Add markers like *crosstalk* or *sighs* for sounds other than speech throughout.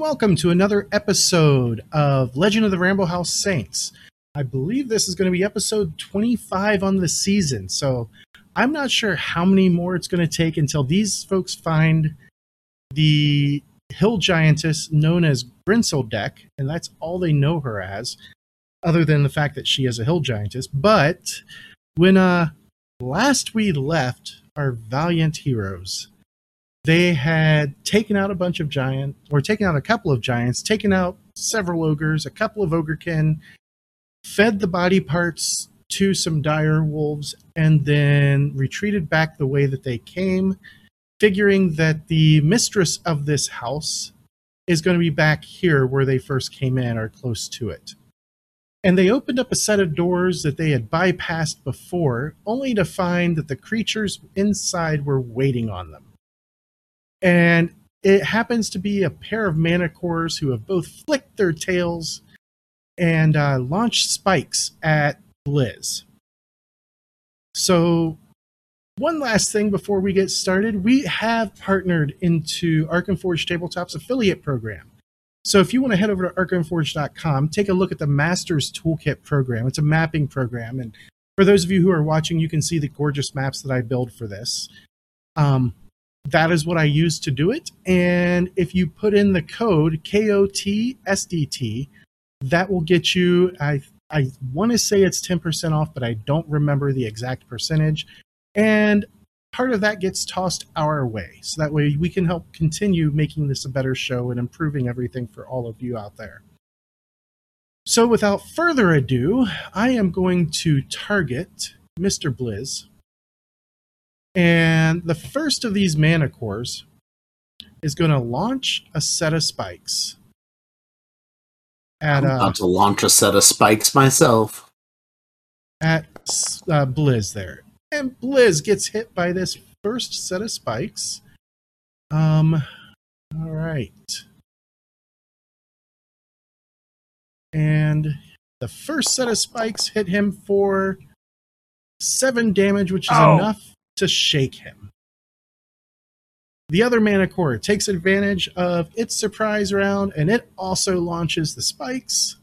welcome to another episode of Legend of the Rambo House Saints. I believe this is going to be episode 25 on the season, so I'm not sure how many more it's going to take until these folks find the hill giantess known as Grenzeldeck, and that's all they know her as, other than the fact that she is a hill giantess. But when uh, last we left our valiant heroes, they had taken out a bunch of giants, or taken out a couple of giants, taken out several ogres, a couple of ogrekin, fed the body parts to some dire wolves, and then retreated back the way that they came, figuring that the mistress of this house is going to be back here where they first came in or close to it. And they opened up a set of doors that they had bypassed before, only to find that the creatures inside were waiting on them and it happens to be a pair of manticores who have both flicked their tails and uh, launched spikes at Blizz. So, one last thing before we get started, we have partnered into Arkenforge Tabletop's affiliate program. So, if you want to head over to arkenforge.com, take a look at the Masters Toolkit program. It's a mapping program, and for those of you who are watching, you can see the gorgeous maps that I build for this. Um, that is what I use to do it. And if you put in the code KOTSDT, that will get you, I, I want to say it's 10% off, but I don't remember the exact percentage. And part of that gets tossed our way. So that way we can help continue making this a better show and improving everything for all of you out there. So without further ado, I am going to target Mr. Blizz and the first of these manticores is going to launch a set of spikes. At, I'm about uh, to launch a set of spikes myself. At uh, Blizz there. And Blizz gets hit by this first set of spikes. Um, all right. And the first set of spikes hit him for seven damage, which is oh. enough to shake him. The other Manticore takes advantage of its surprise round and it also launches the spikes.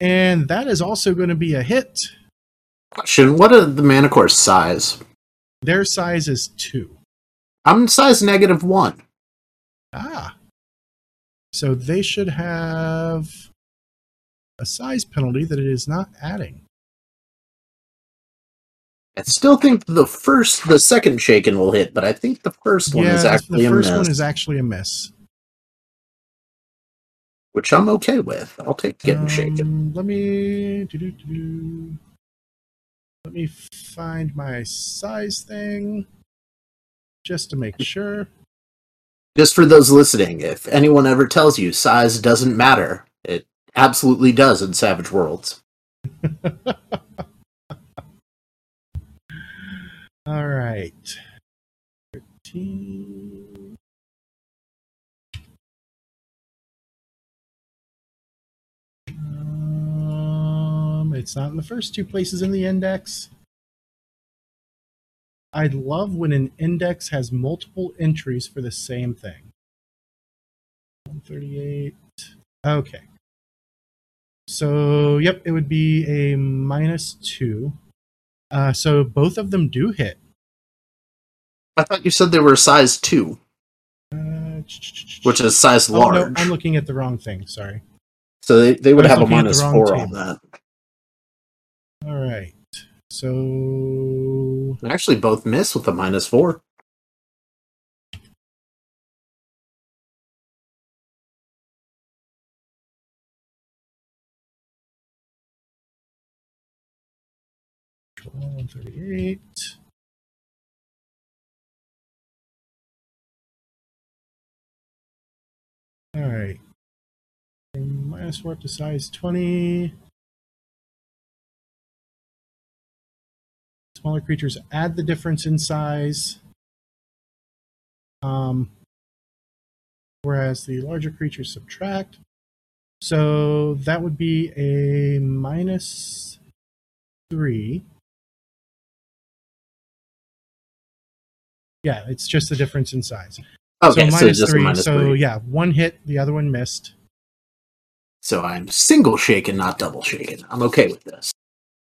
And that is also going to be a hit. Question What are the Manticore's size? Their size is two. I'm size negative one. Ah. So they should have a size penalty that it is not adding. I still think the first, the second shaken will hit, but I think the first one yeah, is actually the first one is actually a miss, which I'm okay with. I'll take getting um, shaken. Let me let me find my size thing just to make sure. Just for those listening, if anyone ever tells you size doesn't matter, it absolutely does in Savage Worlds. *laughs* All right. 13. Um, it's not in the first two places in the index. I love when an index has multiple entries for the same thing. 138. Okay. So, yep, it would be a minus two. Uh, so both of them do hit. I thought you said they were size two, uh, which is size oh, large. No, I'm looking at the wrong thing. Sorry. So they, they would have a minus four table. on that. All right. So actually both miss with a minus four. 138. All right. Minus warp to size 20. Smaller creatures add the difference in size. Um, whereas the larger creatures subtract. So that would be a minus three. Yeah, it's just the difference in size. Okay, so so, minus just a three. minus so three. yeah, one hit, the other one missed. So I'm single shaken, not double shaken. I'm okay with this.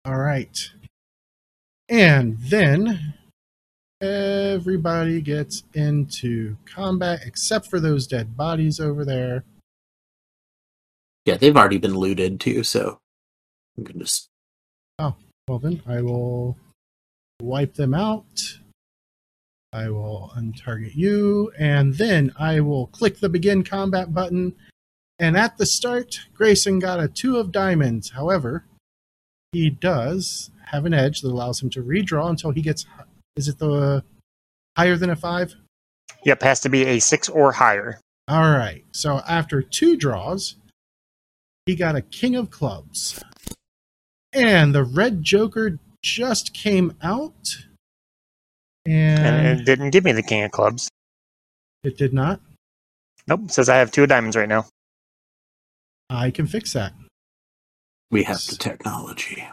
All right. And then everybody gets into combat except for those dead bodies over there. Yeah, they've already been looted too, so I'm gonna just oh, Well, then I will wipe them out. I will untarget you, and then I will click the begin combat button. And at the start, Grayson got a two of diamonds. However, he does have an edge that allows him to redraw until he gets. Is it the higher than a five? Yep, has to be a six or higher. All right. So after two draws, he got a king of clubs. And the red joker just came out. And And it didn't give me the king of clubs. it did not. Nope, it says I have two diamonds right now. I can fix that. we have the technology.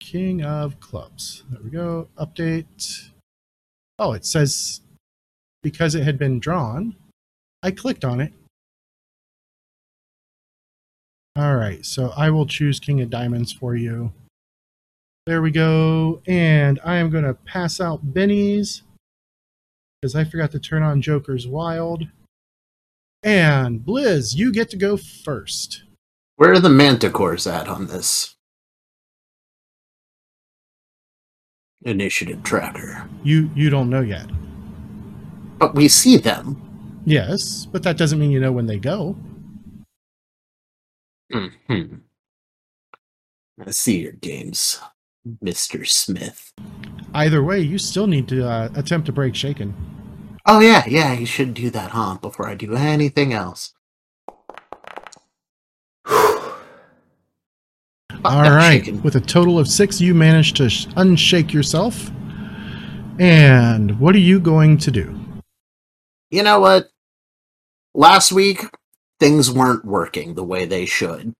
King of clubs. There we go. Update. Oh, it says because it had been drawn, I clicked on it. All right, so I will choose King of Diamonds for you. There we go. And I am going to pass out Benny's because I forgot to turn on Joker's Wild. And Blizz, you get to go first. Where are the manticores at on this initiative tracker? You you don't know yet. But we see them. Yes, but that doesn't mean you know when they go. Hmm. I see your games, Mr. Smith. Either way, you still need to uh, attempt to break Shaken. Oh yeah, yeah, you should do that, huh? Before I do anything else. All right. All that right, chicken. with a total of six, you managed to sh- unshake yourself. And what are you going to do? You know what? Last week, things weren't working the way they should.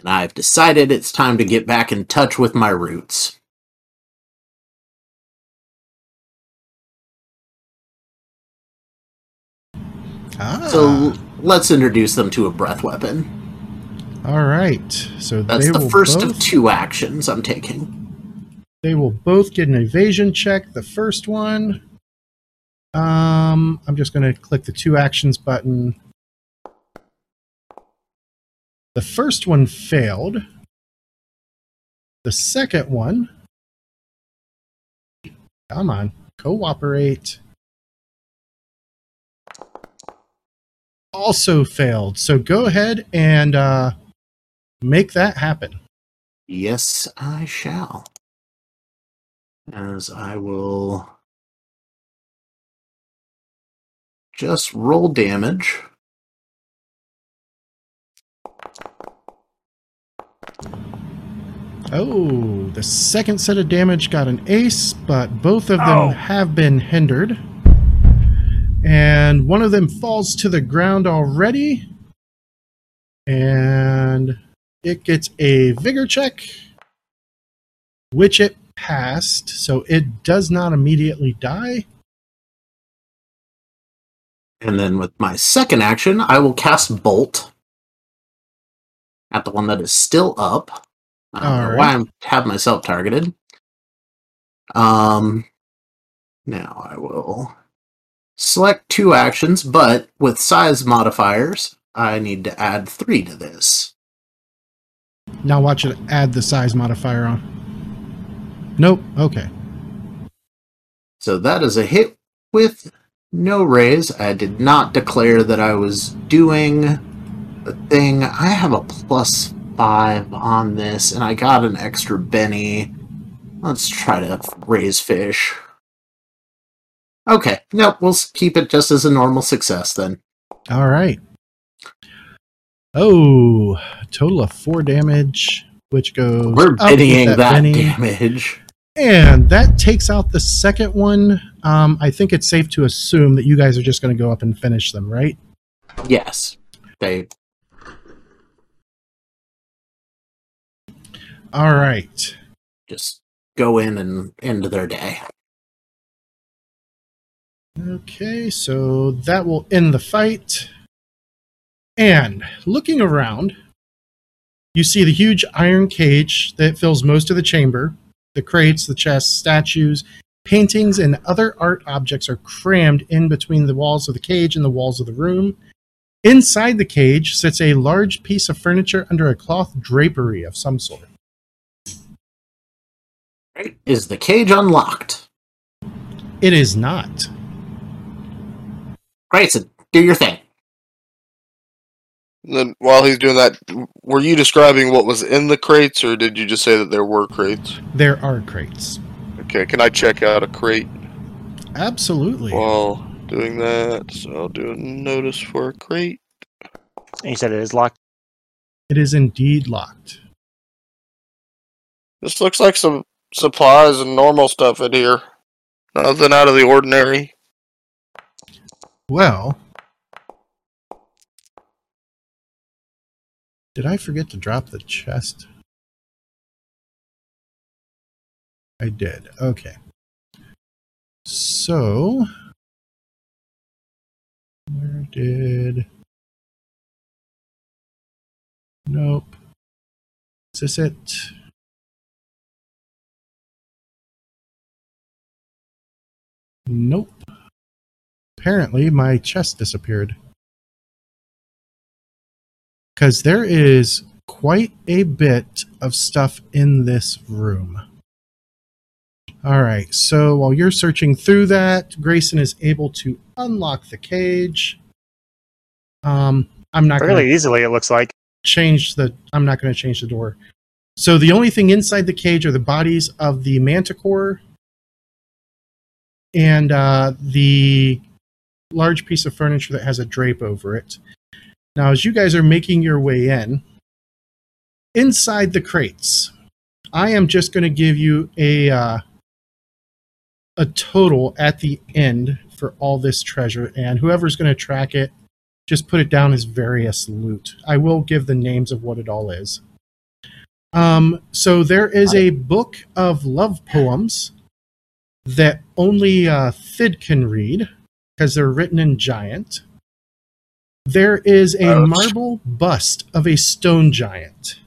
And I've decided it's time to get back in touch with my roots. Ah, So let's introduce them to a breath weapon. all right. So That's the first both, of two actions I'm taking. They will both get an evasion check. The first one. Um, I'm just going to click the two actions button. The first one failed. The second one. Come on, cooperate. Also failed. So go ahead and uh, make that happen. Yes, I shall. As I will just roll damage. Oh, the second set of damage got an ace, but both of them Oh. have been hindered. And one of them falls to the ground already. And it gets a vigor check, which it passed, so it does not immediately die. And then with my second action, I will cast Bolt at the one that is still up. I don't know Alright. why I'm have myself targeted. Um now I will select two actions, but with size modifiers, I need to add three to this. Now watch it add the size modifier on. Nope, okay. So that is a hit with no raise. I did not declare that I was doing thing. I have a plus five on this, and I got an extra Benny. Let's try to raise fish. Okay, nope, we'll keep it just as a normal success then. All right. Oh, total of four damage, which goes. We're bidding that, Benny. damage. And that takes out the second one. Um, I think it's safe to assume that you guys are just going to go up and finish them, right? Yes, they. All right. just go in and end their day. Okay, so that will end the fight. And looking around, you see the huge iron cage that fills most of the chamber. The crates, the chests, statues, paintings, and other art objects are crammed in between the walls of the cage and the walls of the room. Inside the cage sits a large piece of furniture under a cloth drapery of some sort. Right. Is the cage unlocked? It is not. Great, so do your thing. And then while he's doing that, were you describing what was in the crates, or did you just say that there were crates? There are crates. Okay, can I check out a crate Absolutely. while doing that? So I'll do a notice for a crate. And you said it is locked. It is indeed locked. This looks like some supplies and normal stuff in here. Nothing out of the ordinary. Well, did I forget to drop the chest? I did. Okay. So, where did. Nope. Is this it? Nope. Apparently, my chest disappeared. Because there is quite a bit of stuff in this room. All right, so while you're searching through that, Grayson is able to unlock the cage. Um, I'm not really easily, it looks like. change the I'm not going to change the door. So the only thing inside the cage are the bodies of the manticore and uh, the large piece of furniture that has a drape over it. Now, as you guys are making your way in, inside the crates, I am just going to give you a uh, a total at the end for all this treasure, and whoever's going to track it, just put it down as various loot. I will give the names of what it all is. Um, so there is a book of love poems that only uh, Thid can read because they're written in giant. There is a Ouch. marble bust of a stone giant.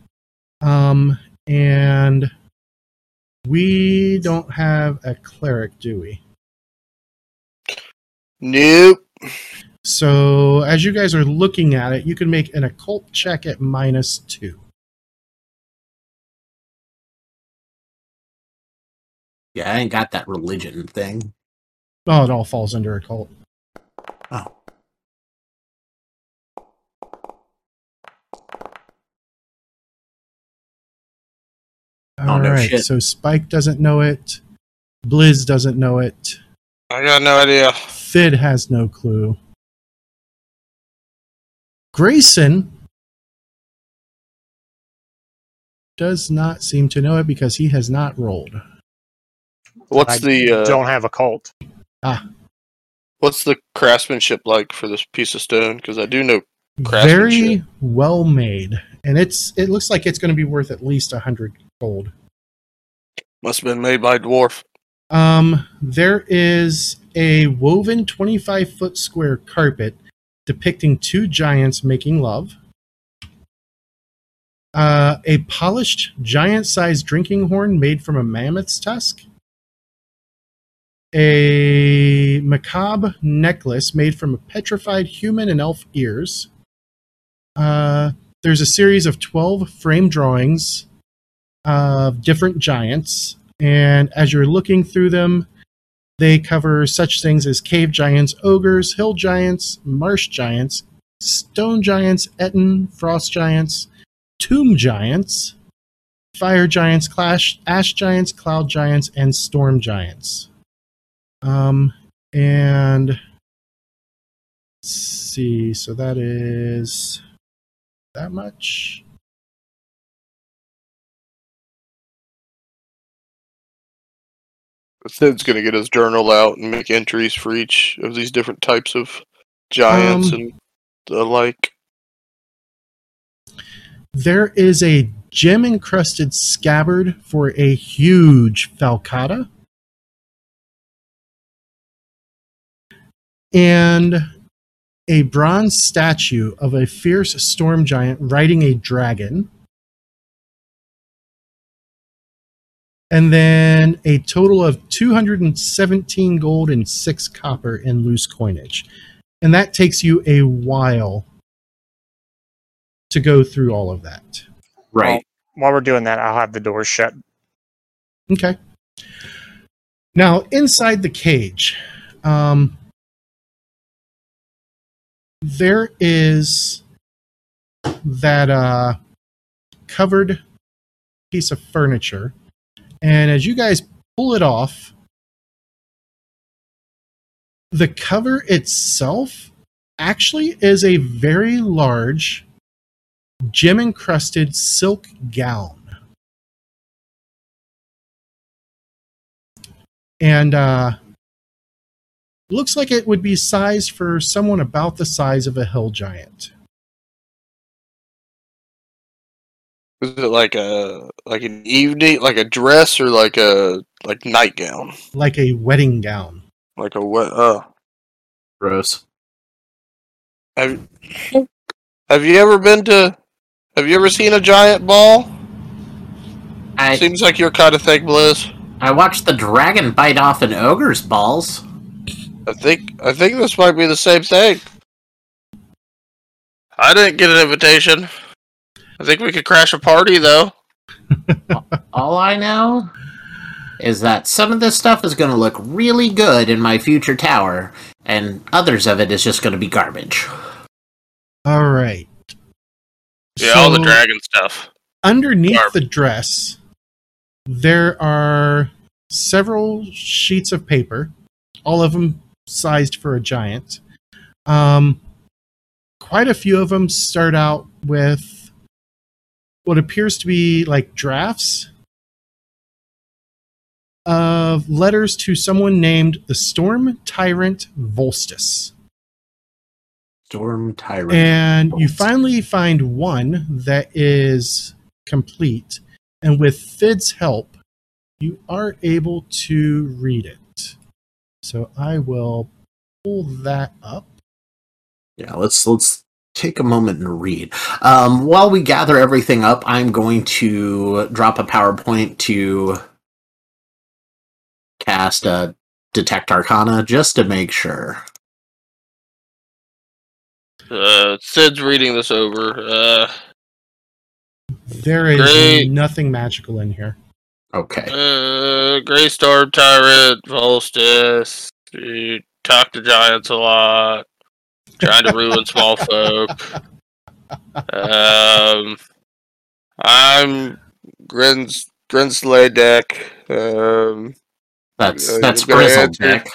Um, and we don't have a cleric, do we? Nope. So as you guys are looking at it, you can make an occult check at minus two. Yeah, I ain't got that religion thing. Oh, it all falls under a cult. Oh, All oh, no right, shit. so Spike doesn't know it. Blizz doesn't know it. I got no idea. Fid has no clue. Grayson does not seem to know it because he has not rolled. What's I the uh, don't have a cult. Ah. what's the craftsmanship like for this piece of stone? Because I do know Very well made, and it's it looks like it's going to be worth at least a hundred gold. must have been made by a dwarf. Um, there is a woven 25 foot square carpet depicting two giants making love. Uh, a polished giant sized drinking horn made from a mammoth's tusk. A macabre necklace made from a petrified human and elf ears. Uh, there's a series of 12 frame drawings of different giants and as you're looking through them, they cover such things as cave giants, ogres, hill giants, marsh giants, stone giants, ettin, frost giants, tomb giants, fire giants, clash, ash giants, cloud giants, and storm giants. Um, and let's see, so that is that much. Sid's gonna get his journal out and make entries for each of these different types of giants Um, and the like. There is a gem encrusted scabbard for a huge falcata. And a bronze statue of a fierce storm giant riding a dragon. And then a total of 217 gold and 6 copper in loose coinage. And that takes you a while to go through all of that. Right. While we're doing that, I'll have the doors shut. Okay. Now, inside the cage, um, there is that uh, covered piece of furniture. And as you guys pull it off, the cover itself actually is a very large gem encrusted silk gown. And uh, looks like it would be sized for someone about the size of a hill giant. Is it like a like an evening, like a dress, or like a like nightgown, like a wedding gown. like a what? Uh, Gross. have Have you ever been to? Have you ever seen a giant ball? I Seems like your kind of thing, Blizz. I watched the dragon bite off an ogre's balls. I think I think this might be the same thing. I didn't get an invitation. I think we could crash a party though. *laughs* All I know is that some of this stuff is going to look really good in my future tower, and others of it is just going to be garbage. All right. Yeah, all the dragon stuff. underneath Barb. the dress there are several sheets of paper all of them sized for a giant. Um, quite a few of them start out with what appears to be like drafts of letters to someone named the storm tyrant volstis Storm Tyrant. and you finally find one that is complete and with fid's help you are able to read it so i will pull that up Yeah, let's let's take a moment and read. Um, while we gather everything up, I'm going to drop a PowerPoint to cast a Detect Arcana just to make sure. Uh, Sid's reading this over. Uh, there is Great. nothing magical in here Okay. uh, Grey Storm Tyrant, Volstis. You talk to giants a lot. Trying to ruin small *laughs* folk. Um, I'm Grins Grinsley deck. Um, That's Uh, that's you're Grizzle answer? deck.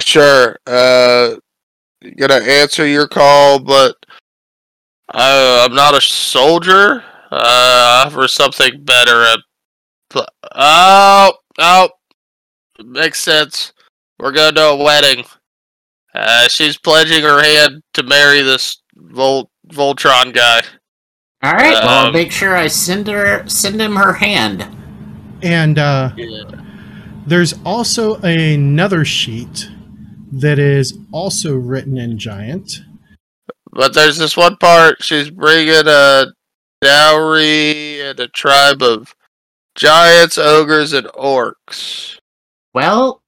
Sure. Uh, gonna answer your call, but uh, I'm not a soldier. Uh, I offer something better. At pl- oh, oh, makes sense. We're going to a wedding. Uh, she's pledging her hand to marry this Vol- Voltron guy. All right. well, I'll Um, make sure I send her send him her hand. and uh, Yeah. there's also another sheet that is also written in giant But there's this one part. She's bringing a dowry and a tribe of giants, ogres, and orcs. Well,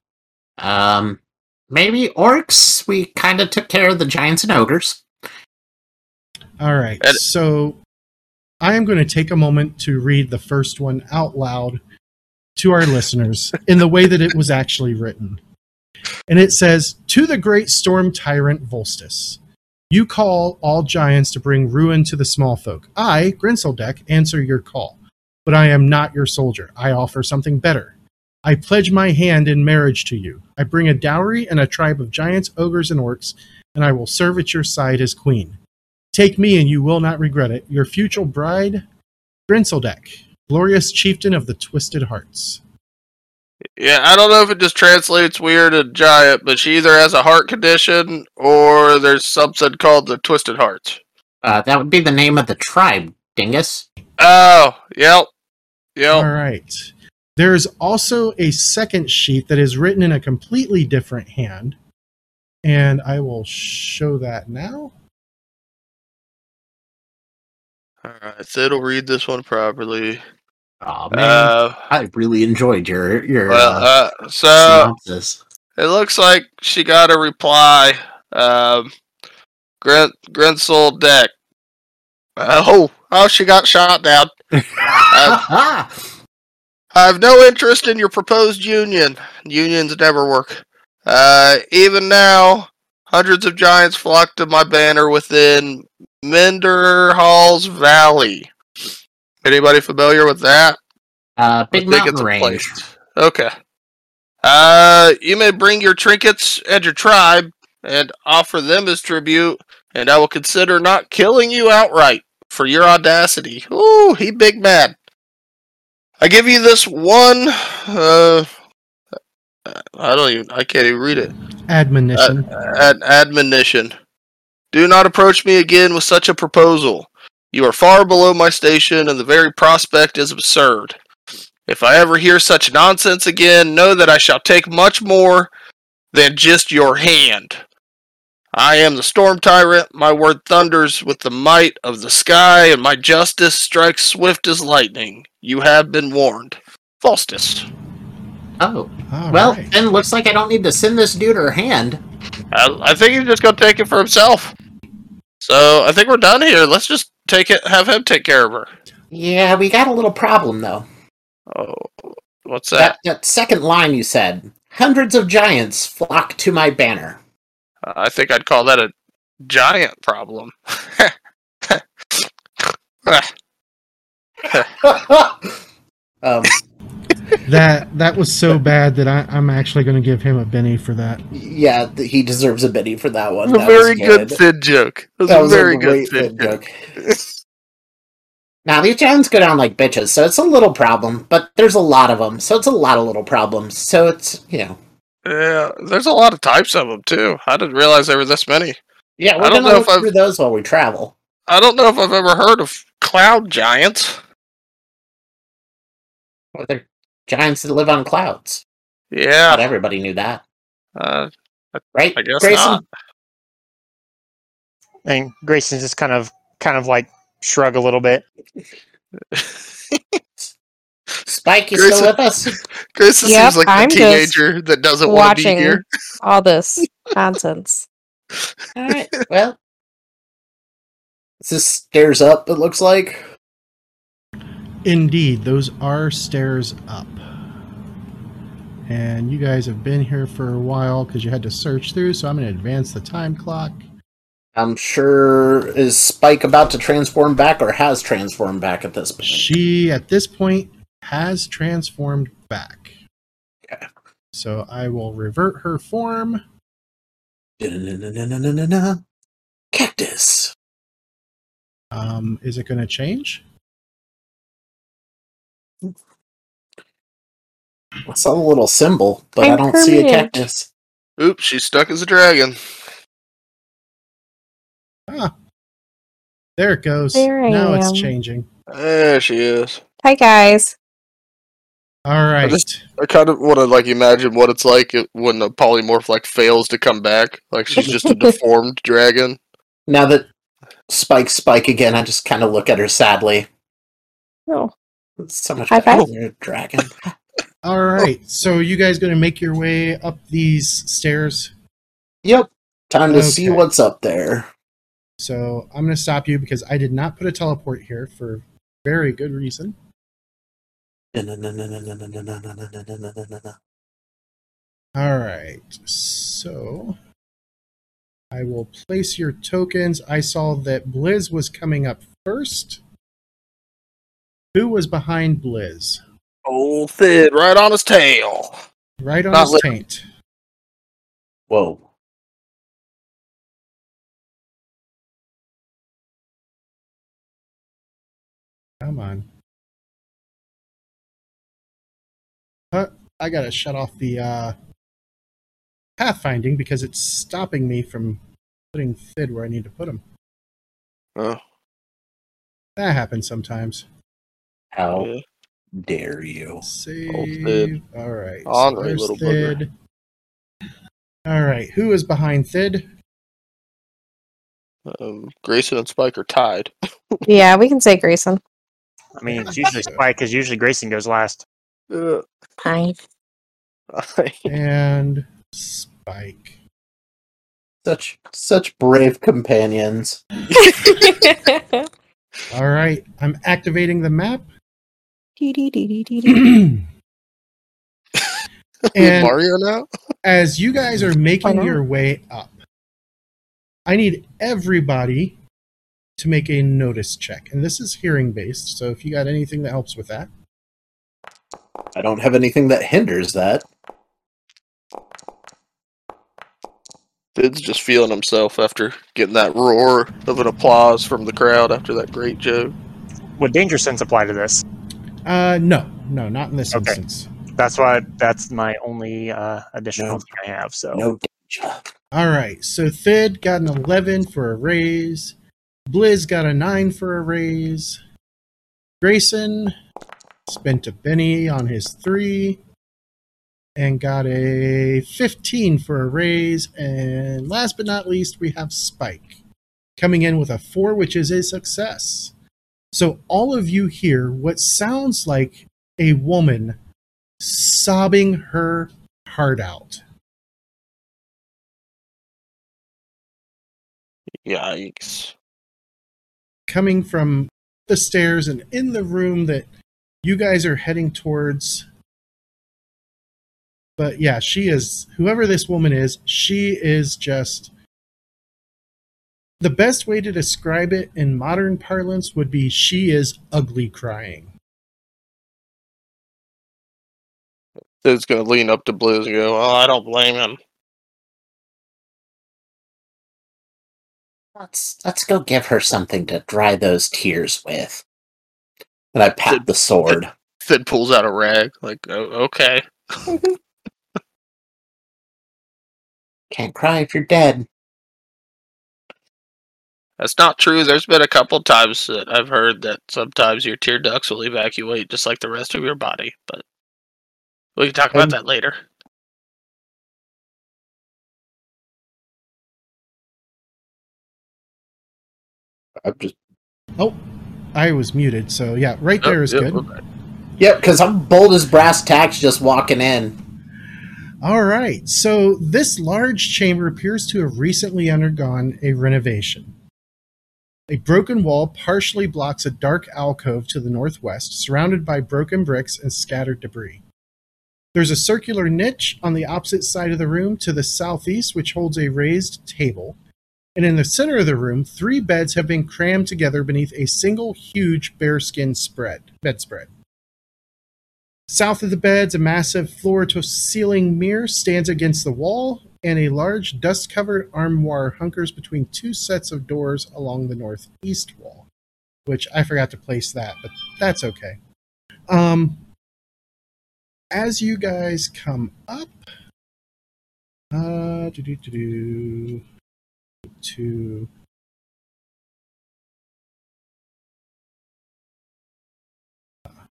um, maybe orcs. We kind of took care of the giants and ogres. All right. And- so I am going to take a moment to read the first one out loud to our listeners in the way that it was actually written. And it says To the great storm tyrant Volstis, you call all giants to bring ruin to the small folk. I, Grenzeldeck, answer your call. But I am not your soldier. I offer something better. I pledge my hand in marriage to you. I bring a dowry and a tribe of giants, ogres, and orcs, and I will serve at your side as queen. Take me, and you will not regret it. Your future bride, Grenzeldeck, glorious chieftain of the Twisted Hearts. Yeah, I don't know if it just translates weird and giant, but she either has a heart condition or there's something called the Twisted Hearts. Uh, that would be the name of the tribe, dingus. Oh, yep. Yep. All right. There's also a second sheet that is written in a completely different hand. And I will show that now. All right, Sid will read this one properly. Oh man, Uh, I really enjoyed your your well, uh, uh, so synopsis. it looks like she got a reply. Um, Grant Grensel deck. Oh, oh, she got shot down. Ah, I have no interest in your proposed union. Unions never work. Uh, even now, hundreds of giants flock to my banner within Menderhall's Valley. Anybody familiar with that? uh, big mountain range. place. Okay. Uh, you may bring your trinkets and your tribe and offer them as tribute, and I will consider not killing you outright for your audacity. Ooh, he big mad. I give you this one. Uh, I don't even. I can't even read it. Admonition. Ad- admonition. Do not approach me again with such a proposal. You are far below my station, and the very prospect is absurd. If I ever hear such nonsense again, know that I shall take much more than just your hand. I am the storm tyrant, my word thunders with the might of the sky, and my justice strikes swift as lightning. You have been warned. Volstis. Oh, All well, right. then looks like I don't need to send this dude her hand. I, I think he's just gonna take it for himself. So I think we're done here. Let's just take it, have him take care of her. Yeah, we got a little problem though. Oh, what's that? That that second line you said, hundreds of giants flock to my banner. I think I'd call that a giant problem. *laughs* *laughs* um, that that was so bad that I, I'm actually going to give him a Benny for that. yeah, th- he deserves a biddy for that one. a That very was good Fid joke. That was, That a very a good great Fid Fid joke. joke. Now these giants go down like bitches, so it's a little problem. But there's a lot of them, so it's a lot of little problems. So it's you know, Yeah, there's a lot of types of them too. I didn't realize there were this many. yeah, we're I don't gonna know look if I've- through those while we travel. I don't know if I've ever heard of cloud giants. Well, they're giants that live on clouds. Yeah, not everybody knew that, uh, right? I guess Grayson? not. And Grayson just kind of kind of like shrug a little bit. *laughs* Spike, you Grayson- still with us? *laughs* Grayson Yep, seems like the I'm just teenager that doesn't want to be here. all this *laughs* nonsense. All right. Well, this is stairs up. It looks like. Indeed, those are stairs up. And you guys have been here for a while because you had to search through, so I'm going to advance the time clock. I'm sure is Spike about to transform back or has transformed back at this point. She, at this point, has transformed back. Okay. So I will revert her form. Cactus. Um, is it going to change? I saw the little symbol, but I I'm don't see a cactus. Oops, she's stuck as a dragon. Ah, there it goes. There I now it's am. changing. There she is. Hi guys. All right. I, just- I kind of want to like imagine what it's like when a polymorph like fails to come back. Like she's just a *laughs* deformed dragon. Now that Spike Spike again, I just kind of look at her sadly. Oh, It's so much High better five. when you're a dragon. *laughs* All right. So you guys going to make your way up these stairs? yep. Time to see what's up there. So I'm going to stop you because I did not put a teleport here for very good reason. All right, so I will place your tokens. I saw that Blizz was coming up first. Who was behind Blizz? Old Thid, right on his tail. Right on Not his tail. taint. Whoa. Come on. Uh, I gotta shut off the uh, pathfinding because it's stopping me from putting Thid where I need to put him. Oh, That happens sometimes. How yeah. dare you? Save. Thid. All right. Ornery there's little booger. Thid. All right, who is behind Thid? Um, Grayson and Spike are tied. *laughs* Yeah, we can say Grayson. I mean, it's usually Spike because usually Grayson goes last. Uh, Hi. And Spike. Such such brave companions. *laughs* All right, I'm activating the map. *clears throat* And- Mario now? As you guys are making your way up, I need everybody to make a notice check. And this is hearing based, so if you got anything that helps with that. I don't have anything that hinders that. Fid's just feeling himself after getting that roar of an applause from the crowd after that great joke. Would danger sense apply to this? Uh, no, no, not in this Okay. instance. That's why that's my only uh, additional No. thing I have. So No danger. All right, so Thid got an 11 for a raise. Blizz got a 9 for a raise. Grayson spent a penny on his 3 and got a 15 for a raise. And last but not least, we have Spike coming in with a 4, which is a success. So all of you hear what sounds like a woman sobbing her heart out. Yikes. coming from the stairs and in the room that you guys are heading towards. But yeah, she is, whoever this woman is, she is just. The best way to describe it in modern parlance would be she is ugly crying. Fid's gonna lean up to Blizz and go, Oh, I don't blame him. Let's let's go give her something to dry those tears with. And I pat the sword. Fid pulls out a rag, like, oh, okay. *laughs* Can't cry if you're dead. That's not true. There's been a couple times that I've heard that sometimes your tear ducts will evacuate just like the rest of your body, but we can talk about that later. I'm just Oh, I was muted, so yeah, right Oh, there is yeah, good. okay. Yep, because I'm bold as brass tacks just walking in. All right. So this large chamber appears to have recently undergone a renovation. A broken wall partially blocks a dark alcove to the northwest, surrounded by broken bricks and scattered debris. There's a circular niche on the opposite side of the room to the southeast, which holds a raised table. And in the center of the room, three beds have been crammed together beneath a single huge bearskin spread bedspread. South of the beds, a massive floor to ceiling mirror stands against the wall, and a large dust covered armoire hunkers between two sets of doors along the northeast wall. Which I forgot to place that, but that's okay. Um, as you guys come up, uh, to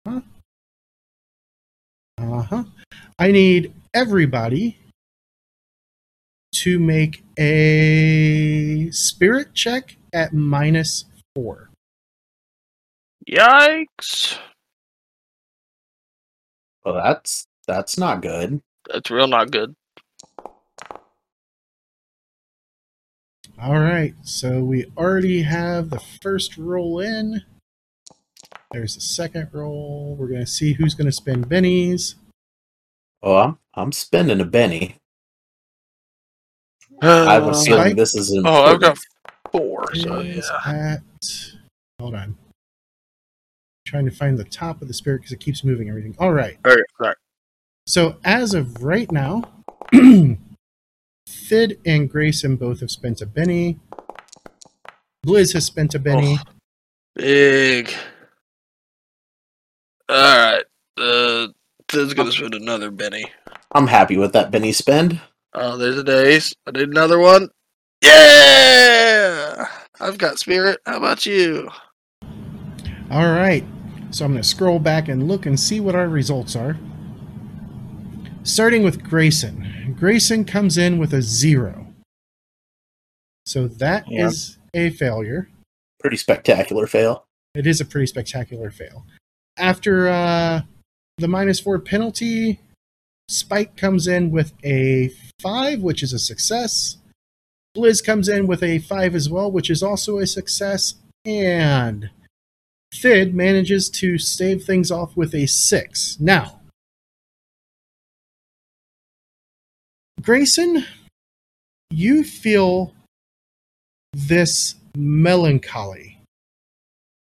uh-huh. Uh-huh. I need everybody to make a spirit check at minus four. Yikes. Well, that's that's not good. That's real not good. All right, so we already have the first roll in. There's the second roll. We're going to see who's going to spend bennies. Oh, I'm I'm spending a Benny. I Uh, was Spike? assuming this is an oh, I've got four, so is yeah. at. Hold on. trying to find the top of the spirit because it keeps moving everything. All right. Okay, sorry. So as of right now, *clears throat* Thid and Grayson both have spent a Benny. Blizz has spent a Benny. Big. Alright. Uh, Thid's gonna spend another Benny. I'm happy with that Benny spend. Oh, there's an ace. I need another one. Yeah! I've got spirit. How about you? All right. So I'm going to scroll back and look and see what our results are. Starting with Grayson. Grayson comes in with a zero. So that is Yeah. a failure. Pretty spectacular fail. It is a pretty spectacular fail. After uh, the minus four penalty, Spike comes in with a five, which is a success. Blizz comes in with a five as well, which is also a success. And Thid manages to stave things off with a six. Now, Grayson, you feel this melancholy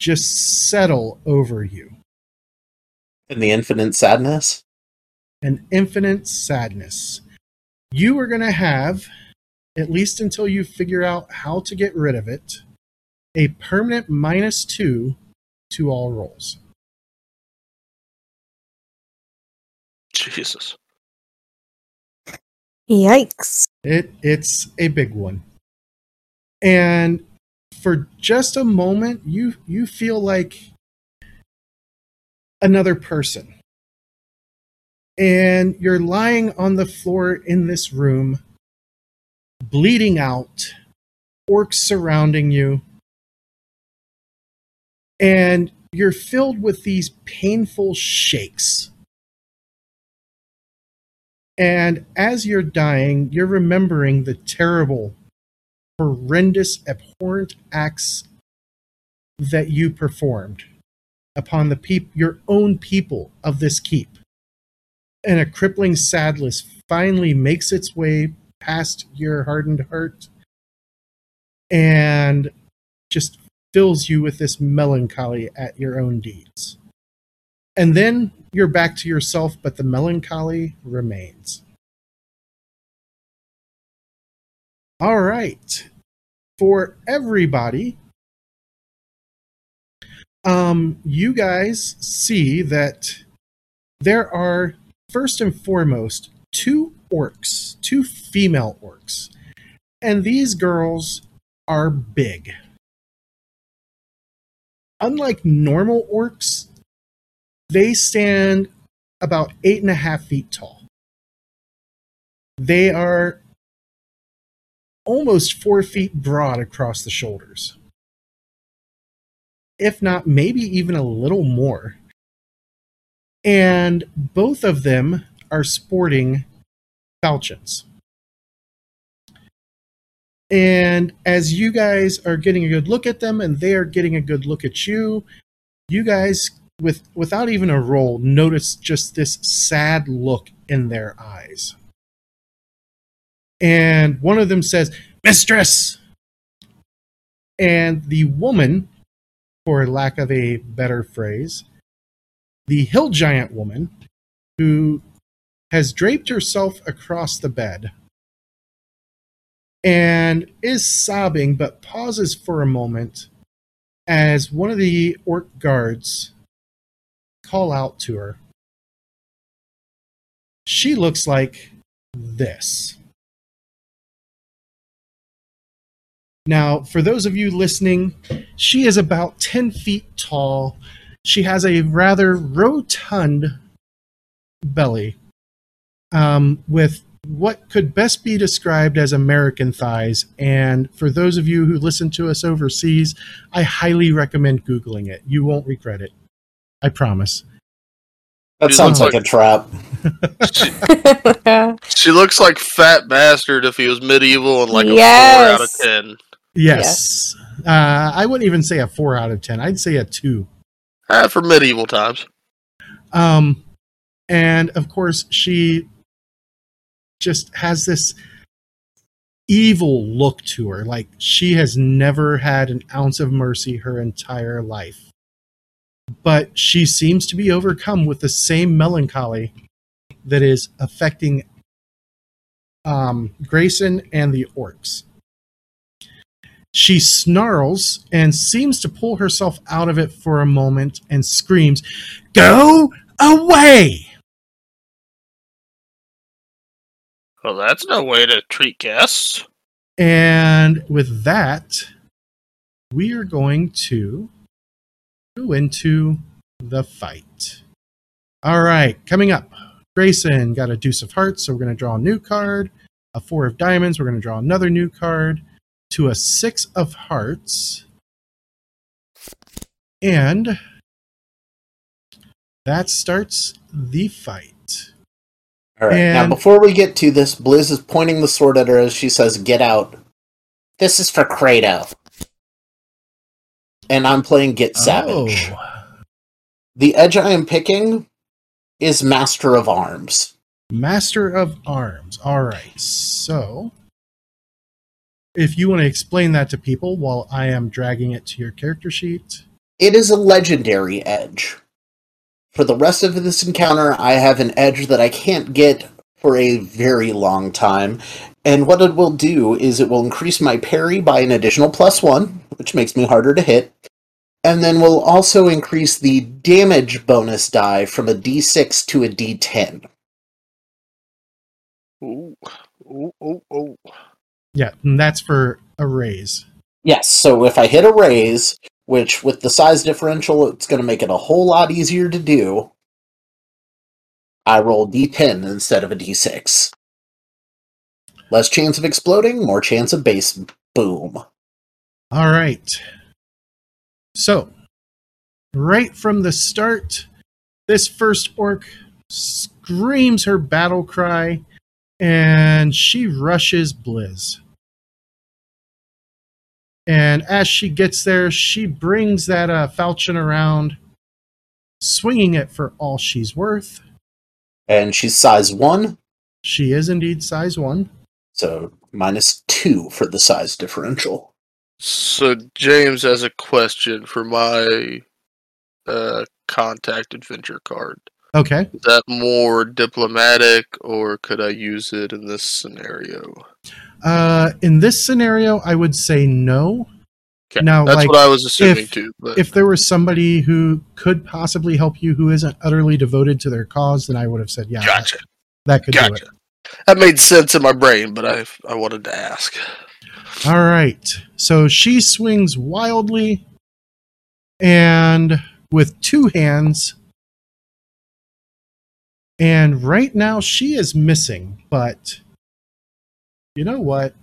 just settle over you, And the infinite sadness. an infinite sadness. You are going to have, at least until you figure out how to get rid of it, a permanent minus two to all rolls. Jesus. Yikes. It it's a big one. And for just a moment you you feel like another person. And you're lying on the floor in this room bleeding out, orcs surrounding you. And you're filled with these painful shakes. And as you're dying, you're remembering the terrible, horrendous, abhorrent acts that you performed upon the peop- your own people of this keep. And a crippling sadness finally makes its way past your hardened heart and just fills you with this melancholy at your own deeds. And then you're back to yourself, but the melancholy remains. All right. For everybody, um, you guys see that there are, first and foremost, two orcs, two female orcs. And these girls are big. Unlike normal orcs, they stand about eight and a half feet tall. They are almost four feet broad across the shoulders. If not, maybe even a little more. And both of them are sporting falchions. And as you guys are getting a good look at them and they are getting a good look at you, you guys with without even a roll notice just this sad look in their eyes. And one of them says, "Mistress." And the woman, for lack of a better phrase, the hill giant woman who has draped herself across the bed and is sobbing but pauses for a moment as one of the orc guards call out to her. She looks like this. Now, for those of you listening, she is about 10 feet tall. She has a rather rotund belly um, with what could best be described as American thighs. And for those of you who listen to us overseas, I highly recommend Googling it. You won't regret it. I promise. That She sounds looks like a trap. *laughs* She, she looks like Fat Bastard if he was medieval and like a Yes. four out of ten. Yes. Uh, I wouldn't even say a four out of 10. I'd say a two. Ah, for medieval times. Um, and of course, she just has this evil look to her. Like she has never had an ounce of mercy her entire life. But she seems to be overcome with the same melancholy that is affecting um, Grayson and the orcs. She snarls and seems to pull herself out of it for a moment and screams, Go away! Well, that's no way to treat guests. And with that, we are going to into the fight. All right, coming up Grayson got a deuce of hearts, so we're going to draw a new card. A four of diamonds, we're going to draw another new card. To a six of hearts. And that starts the fight. All right. now, before we get to this, Blizz is pointing the sword at her as she says, "Get out." This is for Kratos. And I'm playing Get Savage. Oh, The edge I am picking is Master of Arms. Master of Arms. All right. So, if you want to explain that to people while I am dragging it to your character sheet. It is a legendary edge. For the rest of this encounter, I have an edge that I can't get for a very long time. And what it will do is it will increase my parry by an additional plus one, which makes me harder to hit. And then will also increase the damage bonus die from a d6 to a d10. Ooh, ooh, ooh, ooh. Yeah, and that's for a raise. Yes, so if I hit a raise, which with the size differential, it's going to make it a whole lot easier to do, I roll d10 instead of a d6. Less chance of exploding, more chance of base boom. All right. So, right from the start, this first orc screams her battle cry and she rushes Blizz. And as she gets there, she brings that uh, falchion around, swinging it for all she's worth. And she's size 1, She is indeed size 1. So minus 2 for the size differential. So James has a question for my uh, contact adventure card. Okay. Is that more diplomatic, or could I use it in this scenario? Uh, in this scenario, I would say no. Okay, Now, that's like, what I was assuming if- too. But if there was somebody who could possibly help you who isn't utterly devoted to their cause, then I would have said, yeah, gotcha, that could do it. That made sense in my brain, but I I wanted to ask. All right. So she swings wildly and with two hands. And right now she is missing, but you know what?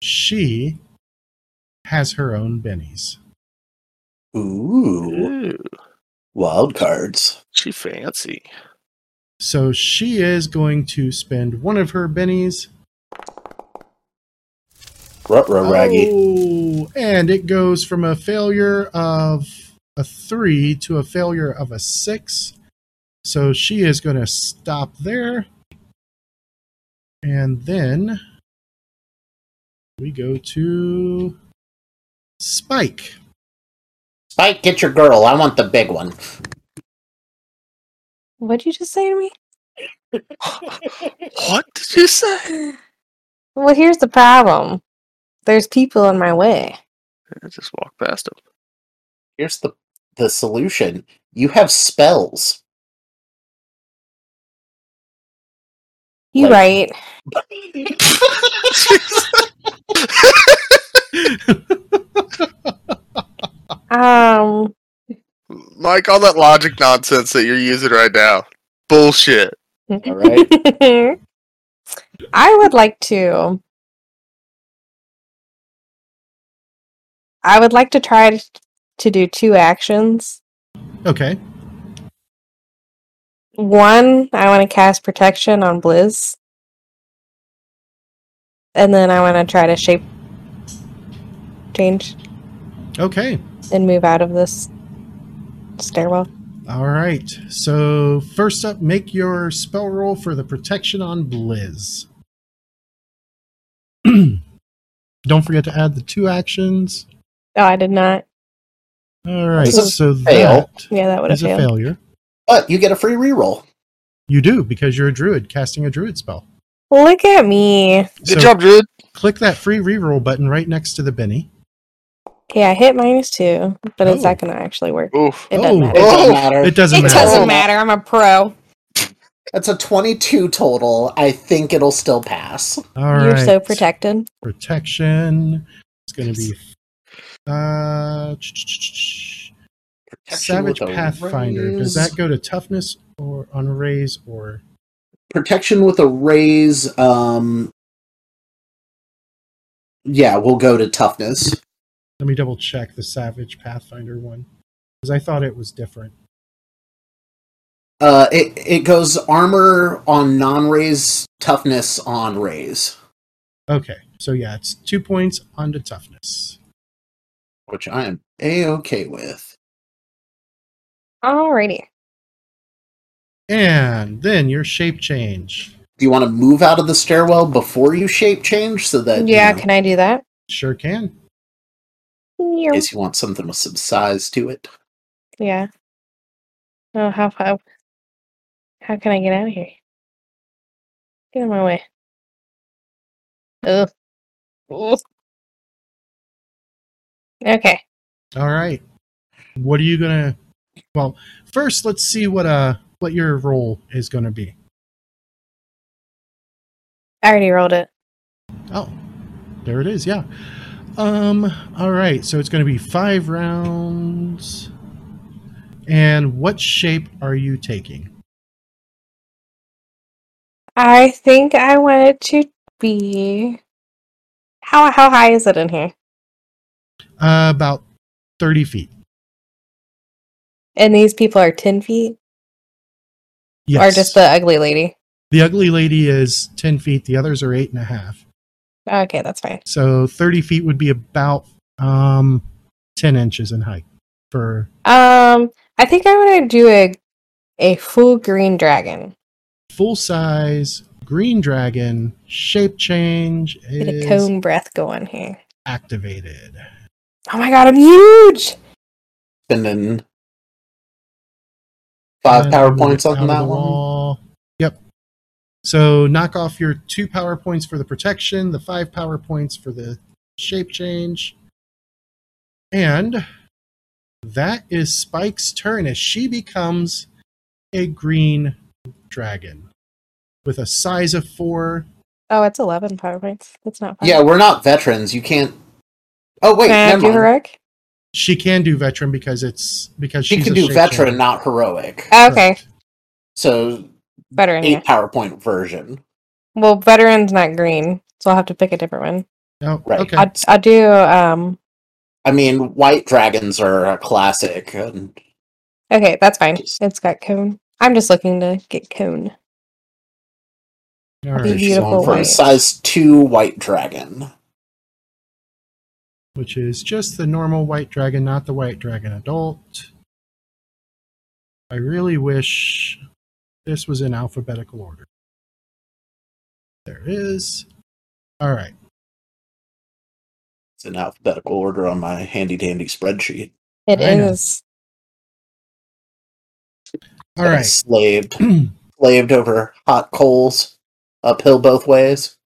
She has her own bennies. Ooh, Ooh, wild cards. she fancy. So she is going to spend one of her bennies Rutro raggy. Oh, and it goes from a failure of a three to a failure of a six. So she is going to stop there. And then we go to Spike. Spike, get your girl. I want the big one. What'd you just say to me? *laughs* What did you say? Well, here's the problem. There's people in my way. I just walk past them. Here's the the solution. You have spells. You Like- right. *laughs* Um, Mike, all that logic nonsense that you're using right now, bullshit. All right. *laughs* I would like to. I would like to try to, to do two actions. Okay. One, I want to cast protection on Blizz. And then I want to try to shape change Okay. and move out of this stairwell. All right. So first up, make your spell roll for the protection on Blizz. *clears throat* Don't forget to add the two actions. Oh, I did not. All right. So fail? that Yeah, that would have is a failure. But you get a free reroll. You do because you're a druid casting a druid spell. Look at me. Good So job, druid. click that free reroll button right next to the Benny. Okay, I hit minus two, but it's Oh. not going to actually work. Oof. It Oh. doesn't matter. It doesn't Oh. matter. It doesn't It matter. doesn't matter. I'm a pro. That's a 22 total. I think it'll still pass. All You're right. so protected. Protection. It's going to be uh, Protection Savage a Pathfinder. Does raise. that go to toughness or on a raise or protection with a raise. Um, yeah, we'll go to toughness. Let me double check the Savage Pathfinder one because I thought it was different. Uh, it it goes armor on non-raise, toughness on raise, Okay, so yeah, it's two points onto toughness. which I am a okay with. Alrighty. And then your shape change. Do you want to move out of the stairwell before you shape change so that Yeah, you know, can I do that? Sure can. In case you want something with some size to it? Yeah. Oh, how how how can I get out of here? Get out of my way. Ugh. Ugh. Okay. All right. What are you gonna? Well, first let's see what uh what your role is gonna be. I already rolled it. Oh, there it is. Yeah. Um. All right. So it's gonna be five rounds. And what shape are you taking? I think I want it to be how how high is it in here? Uh, about thirty feet. And these people are ten feet? Yes. Or just the ugly lady? the ugly lady is ten feet. The others are eight and a half. Okay, that's fine. So thirty feet would be about um ten inches in height for Um I think I want to do a a full green dragon. full size green dragon shape change Get a is cone breath going here. activated. Oh my god, I'm huge! Spending five And power move points it on that one. wall. Yep. So knock off your two power points for the protection, the five power points for the shape change. And that is Spike's turn as she becomes a green dragon with a size of four. Oh, it's eleven power points. That's not fine. Yeah, we're not veterans. You can't. Oh wait, Can I do heroic? She can do veteran because it's because She she's can a do veteran, change. not heroic. Oh, okay. Correct. So Better in here. eight PowerPoint version. Well, veteran's not green, so I'll have to pick a different one. Oh, Right. okay. I'll, I'll do um. I mean, white dragons are a classic. And Okay, that's fine. Just- It's got cone. I'm just looking to get cone. All right. beautiful going for a size two white dragon. which is just the normal white dragon, not the white dragon adult. I really wish this was in alphabetical order. There is. All right. It's in alphabetical order on my handy dandy spreadsheet. It I is. All Got. Slaved, *clears throat* slaved over hot coals, uphill both ways.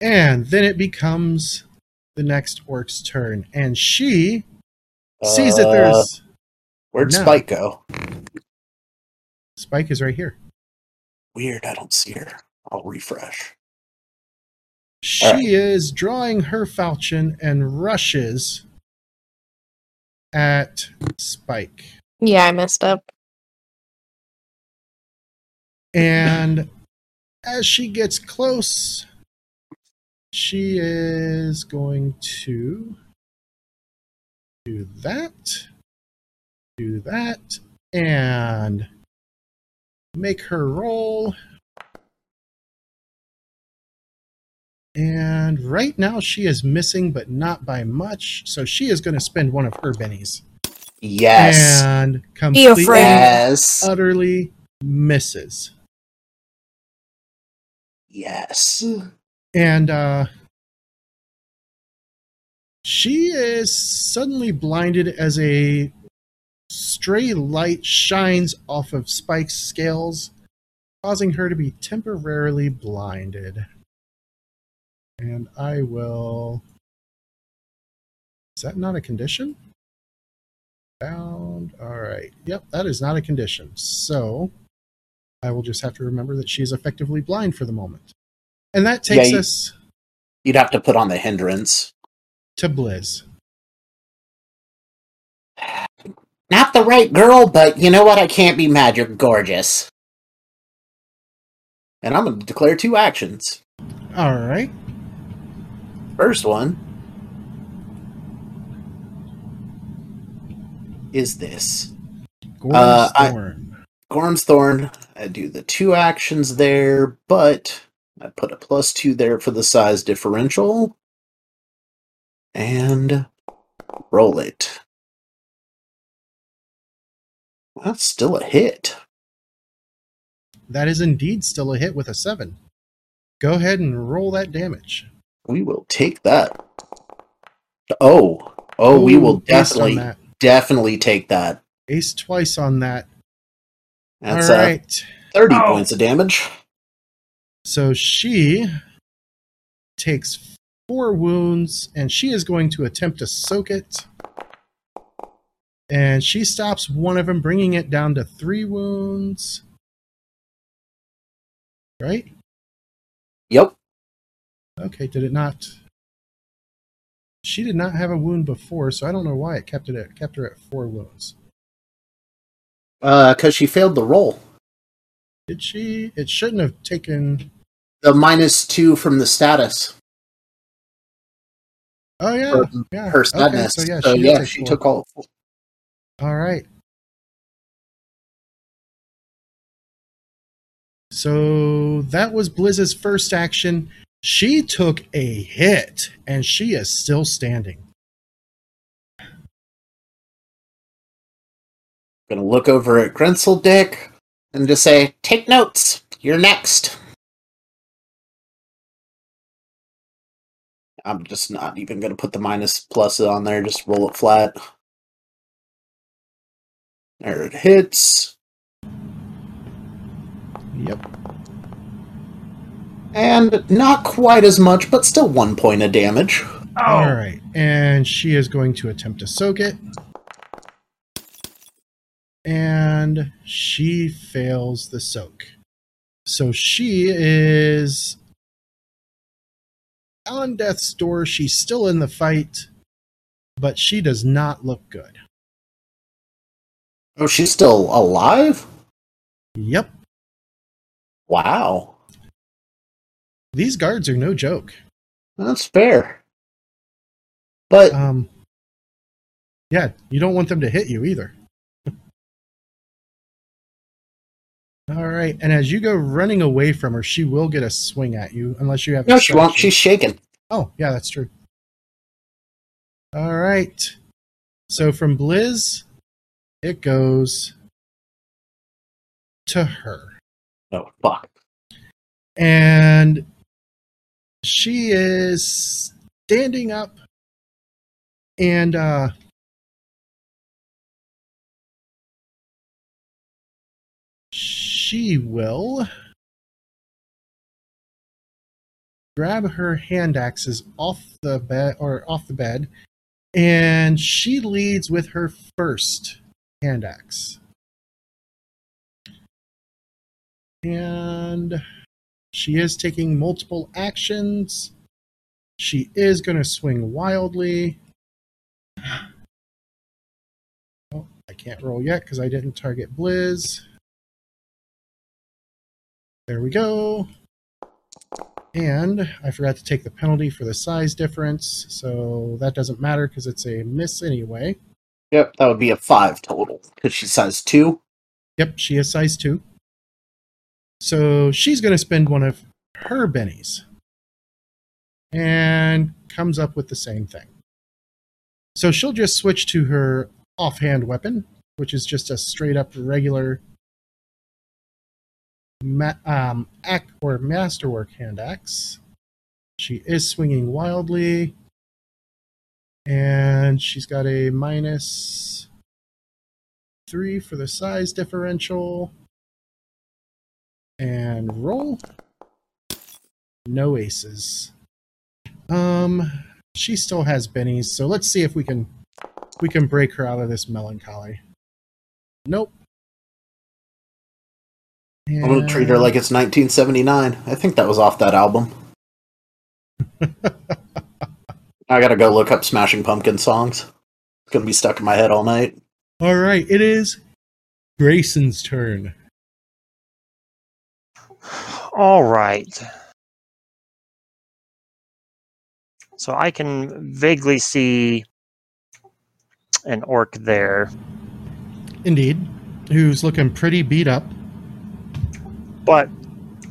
and then it becomes the next orc's turn. And she sees that Uh, there's. Where'd no. Spike go? Spike is right here. Weird, I don't see her. I'll refresh. She All right. is drawing her falchion and rushes at Spike. Yeah, I messed up. And as she gets close, she is going to do that, do that, and make her roll. And right now she is missing, but not by much. So she is going to spend one of her bennies. Yes. And Be completely, yes. utterly misses. yes. and uh she is suddenly blinded as a stray light shines off of Spike's scales, causing her to be temporarily blinded. And I will. Is that not a condition? Bound. All right. Yep, that is not a condition. So I will just have to remember that she is effectively blind for the moment. And that Yeah, takes you- us You'd have to put on the hindrance. to Blizz. Not the right girl, but you know what? I can't be mad. You're gorgeous. And I'm going to declare two actions. All right. First one is this Gorm's Uh, I- Thorn. Gorm's Thorn. I do the two actions there, but I put a plus two there for the size differential. And roll it. That's still a hit. That is indeed still a hit with a seven. Go ahead and roll that damage. We will take that. Oh, oh, we will Ooh, ace on definitely, definitely take that. Ace twice on that. That's All uh, 30 Oh. points of damage. So she takes four wounds and she is going to attempt to soak it. And she stops one of them, bringing it down to three wounds. Right? Yep. Okay, did it not? She did not have a wound before, so I don't know why it kept it at, kept her at four wounds. Uh, because she failed the roll. Did she? It shouldn't have taken. The minus two from the status. Oh yeah, Her, yeah. her Okay, so yeah, so she, yeah, she took all. All right. So that was Blizz's first action. She took a hit, and she is still standing. Gonna look over at Grenzeldeck and just say, "Take notes. You're next." I'm just not even gonna put the minus plus on there. Just roll it flat. There it hits, Yep. and not quite as much, but still one point of damage. Oh. All right, and she is going to attempt to soak it. And she fails the soak. So she is on death's door. She's still in the fight, but she does not look good. Oh, she's still alive. Yep, Wow, these guards are no joke. that's fair. But Um, yeah, you don't want them to hit you either. *laughs* All right, and as you go running away from her, she will get a swing at you unless you have. no, she won't. She's shaken. Oh, yeah, that's true. All right. So from Blizz, it goes to her. Oh fuck. And she is standing up and uh she will grab her hand axes off the bed or off the bed and she leads with her first hand axe. And she is taking multiple actions. She is going to swing wildly. Oh i can't roll yet because i didn't target blizz. There we go. And I forgot to take the penalty for the size difference, so that doesn't matter because it's a miss anyway. Yep, that would be a five total because she's size two. Yep, she is size 2. So she's going to spend one of her bennies and comes up with the same thing. So she'll just switch to her offhand weapon, which is just a straight up regular ma- um, act or masterwork hand axe. She is swinging wildly, and she's got a minus three for the size differential. And roll. No aces. Um, she still has bennies, so let's see if we can we can break her out of this melancholy. Nope. I'm gonna treat her like it's 1979. I think that was off that album. *laughs* I gotta go look up Smashing Pumpkin songs. It's gonna be stuck in my head all night. All right, it is Grayson's turn. All right. So I can vaguely see an orc there, Indeed, who's looking pretty beat up. but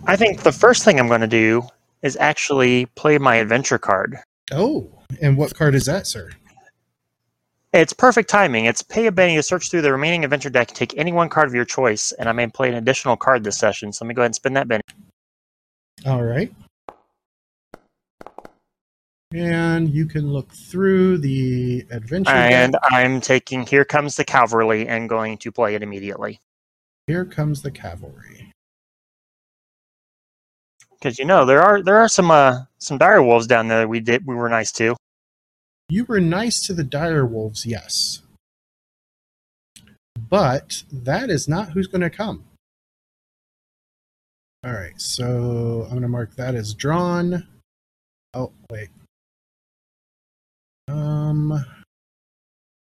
I think the first thing I'm going to do is actually play my adventure card. Oh, and what card is that, sir? It's perfect timing. It's pay a Benny to search through the remaining adventure deck and take any one card of your choice, and I may play an additional card this session. So let me go ahead and spin that Benny. All right. And you can look through the adventure. And deck. I'm taking Here Comes the Cavalry and going to play it immediately. Here comes the cavalry. Because you know there are there are some uh, some dire wolves down there. We did we were nice to. You were nice to the dire wolves, yes. But that is not who's going to come. All right, so I'm going to mark that as drawn. Oh, wait. Um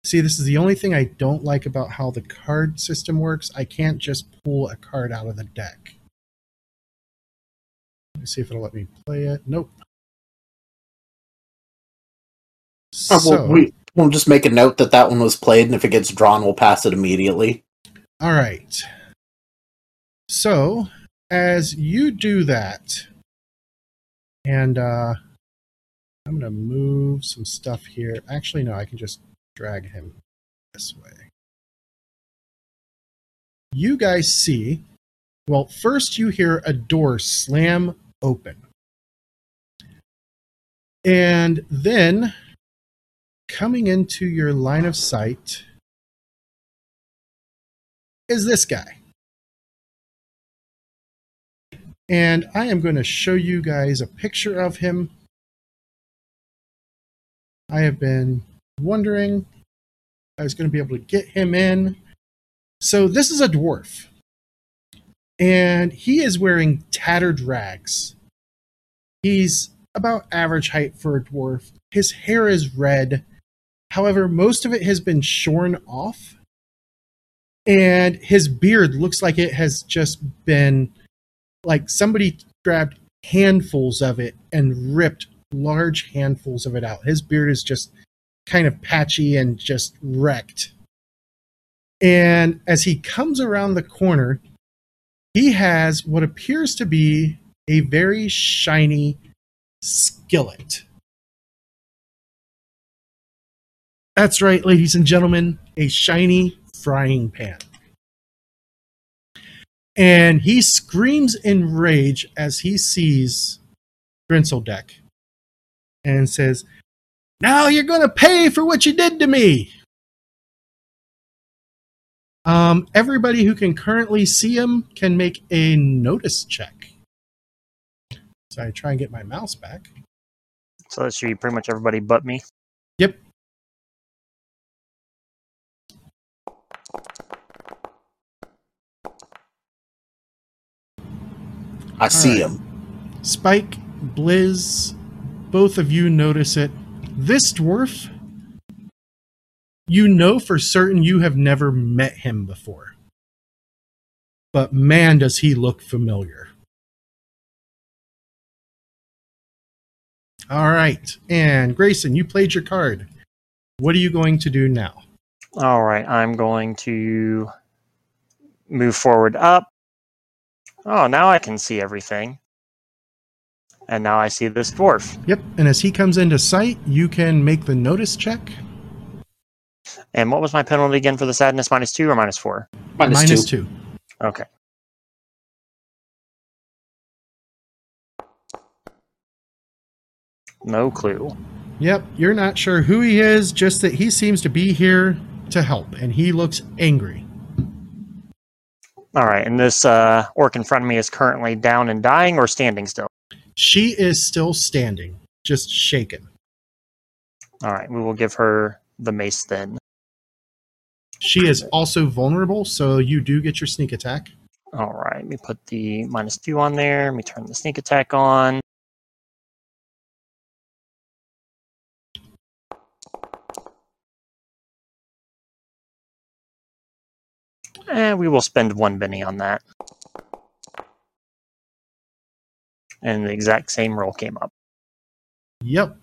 See, this is the only thing I don't like about how the card system works. I can't just pull a card out of the deck. See if it'll let me play it. Nope. Oh, So, well, we, we'll just make a note that that one was played, and if it gets drawn, we'll pass it immediately. All right. So, as you do that, and uh, I'm going to move some stuff here. Actually, no, I can just drag him this way. You guys see, well, first you hear a door slam open. And then, coming into your line of sight, is this guy. And I am going to show you guys a picture of him. I have been wondering I was going to be able to get him in. So, this is a dwarf. And he is wearing tattered rags. He's about average height for a dwarf. His hair is red. However, most of it has been shorn off and his beard looks like it has just been like somebody grabbed handfuls of it and ripped large handfuls of it out. His beard is just kind of patchy and just wrecked. And as he comes around the corner, he has what appears to be a very shiny skillet. That's right, ladies and gentlemen, a shiny frying pan. And he screams in rage as he sees Grenzeldeck and says, Now you're going to pay for what you did to me. Um, everybody who can currently see him can make a notice check. So I try and get my mouse back. So that should be pretty much everybody but me. Yep. I see right. him. Spike, Blizz, both of you notice it. This dwarf, you know for certain you have never met him before. But man, does he look familiar. All right. And Grayson, you played your card. What are you going to do now? All right, I'm going to move forward up. Oh, now I can see everything. And now I see this dwarf. Yep. And as he comes into sight, you can make the notice check. And what was my penalty again for the sadness? Minus two or minus four? Minus Minus two. two. Okay. No clue. Yep, you're not sure who he is, just that he seems to be here to help, and he looks angry. All right, and this uh, orc in front of me is currently down and dying or standing still. She is still standing, just shaken. All right, we will give her the mace then. She is also vulnerable, so you do get your sneak attack. All right, let me put the minus two on there. Let me turn the sneak attack on. And we will spend one Benny on that. and the exact same roll came up. Yep.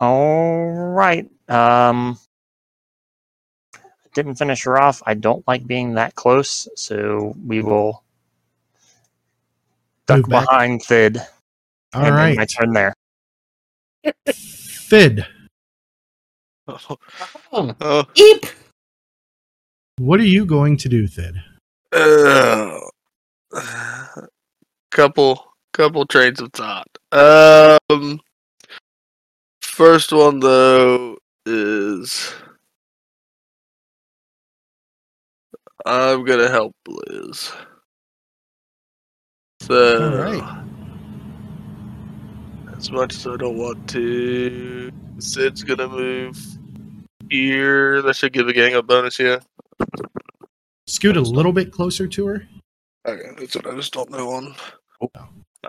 All right. Um, didn't finish her off. I don't like being that close, so we will duck Move back. behind Thid. All and right. my turn there. Thid, Oh, Eep. what are you going to do, Thid? uh, *sighs* couple couple trains of thought. Um, first one though is I'm gonna help Blizz. So, All right. as much as I don't want to, Thid's gonna move here. That should give a gang a bonus, yeah. Scoot a little bit closer to her. Okay, that's what I just don't know on. Oh.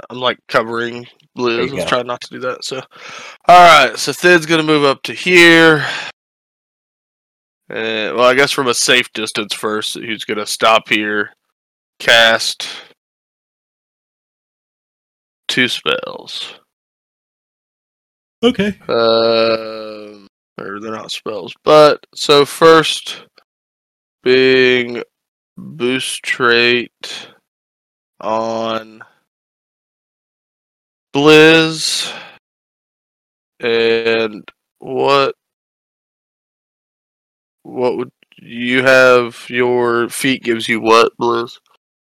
I'm like covering Blizz. I you was trying not to do that. So, all right. So Thid's gonna move up to here. Uh, well, I guess from a safe distance first. He's gonna stop here? Cast two spells. Okay. Um, or they're not spells, but so first being boost trait on Blizz, and what what would you have? Your feet gives you what, Blizz?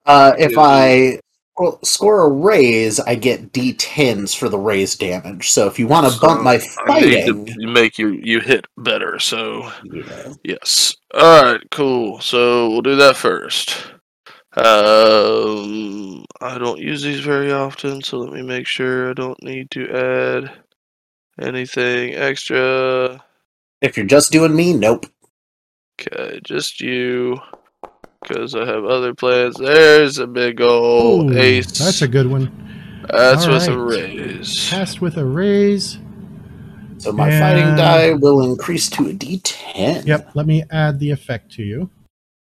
Uh, if Yeah. I well, score a raise, I get D10s for the raise damage. So if you want to bump my So, fighting, to make you you hit better. So yeah. Yes. All right. Cool. So we'll do that first. Um, I don't use these very often, so let me make sure I don't need to add anything extra. if you're just doing me, nope. Okay, just you, because I have other plans. There's a big old Ooh, ace. That's a good one. That's all with a raise. Passed with a raise. So my fighting die will increase to a D10. Yep. Let me add the effect to you.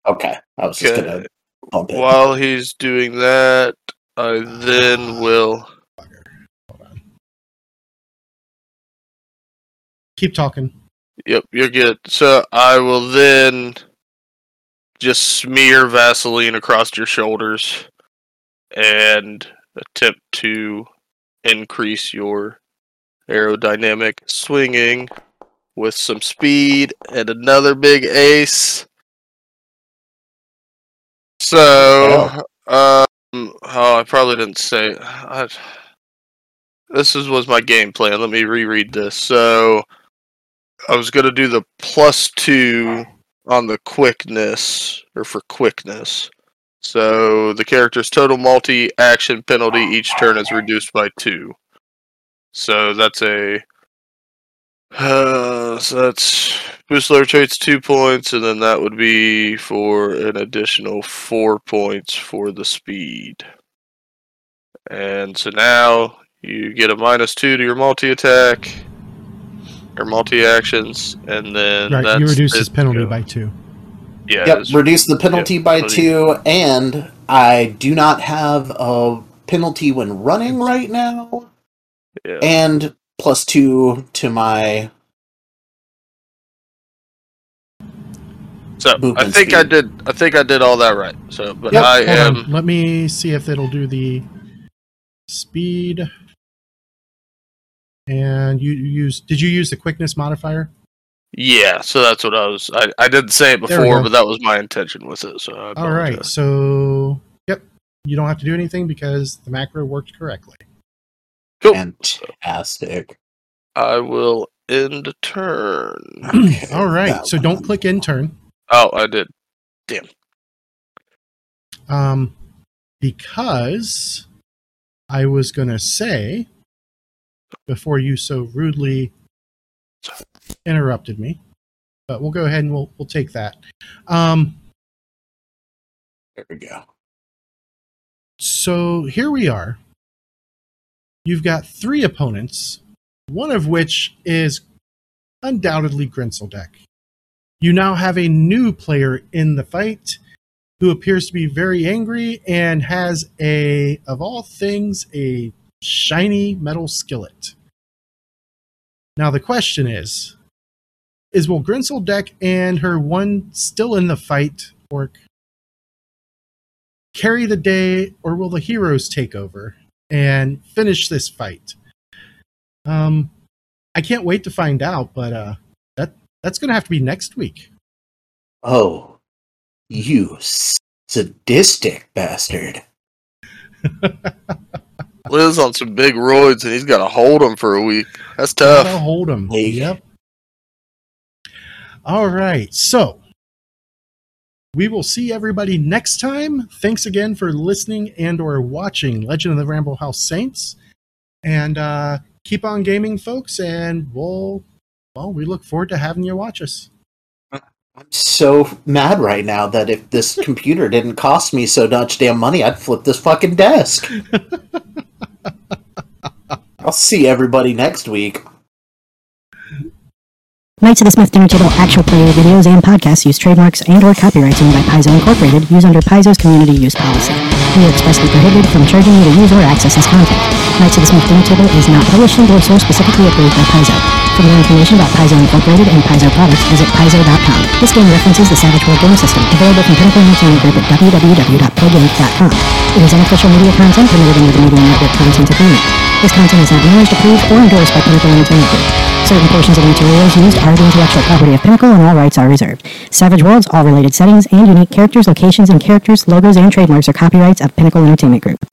Okay, I was just gonna bump it. While he's doing that, I then *sighs* will. Bugger. Hold on. Keep talking. Yep, you're good. So I will then just smear Vaseline across your shoulders and attempt to increase your aerodynamic swinging with some speed and another big ace. So, um, oh, I probably didn't say. I, this is, was my game plan. Let me reread this. So, I was gonna do the plus two on the quickness or for quickness. So the character's total multi action penalty each turn is reduced by two. So that's a uh, so that's boost lower traits two points, and then that would be for an additional four points for the speed. And so now you get a minus two to your multi attack or multi actions, and then Right. that's You reduce his penalty go. by two. yeah. Yep, reduce the penalty by penalty. two, and I do not have a penalty when running right now, yeah. and plus two to my. So I movement think I did. I think I did all that right. So, but Yep, I Hold am. on. Let me see if it'll do the speed. And you you use did you use the quickness modifier? Yeah. So that's what I was. I, I didn't say it before, but that was my intention with it. So I All right. So yep. You don't have to do anything because the macro worked correctly. Cool. Fantastic. I will end turn. *clears throat* Okay, All right. that So don't click in turn. Oh, I did. Damn. Um because I was gonna say before you so rudely interrupted me. But we'll go ahead and we'll we'll take that. Um There we go. So here we are. You've got three opponents, one of which is undoubtedly Grenzeldeck. You now have a new player in the fight who appears to be very angry and has a, of all things, a shiny metal skillet. Now the question is, is will Grenzeldeck and her one still in the fight orc carry the day, or will the heroes take over and finish this fight? Um, I can't wait to find out, but uh, that that's going to have to be next week. Oh, you sadistic bastard. *laughs* Liz on some big roids and he's got to hold them for a week. That's tough. Gotta hold 'em. Hey. Yep. All right. So we will see everybody next time. Thanks again for listening and or watching Legend of the Ramble House Saints. And uh, keep on gaming, folks. And we'll well, we look forward to having you watch us. I'm so mad right now that if this *laughs* computer didn't cost me so much damn money, I'd flip this fucking desk. *laughs* I'll see everybody next week. Knights of the Smith Dinner Table actual play videos and podcasts use trademarks and or copyrights owned by Paizo Incorporated used under Paizo's community use policy. We are expressly prohibited from charging you to use or access this content. Knights of Smith Dinner Table is not published, endorsed, or specifically approved by Paizo. For more information about Paizo Incorporated and Paizo products, visit paizo.com. This game references the Savage World Game System, available from Pinnacle Entertainment Group at www.playgames.com. It is unofficial media content permitted under the Media Network Content Agreement. This content is not managed, approved, or endorsed by Pinnacle Entertainment Group. Certain portions of the materials used are the intellectual property of Pinnacle and all rights are reserved. Savage Worlds, all related settings, and unique characters, locations, and characters, logos, and trademarks are copyrights of Pinnacle Entertainment Group.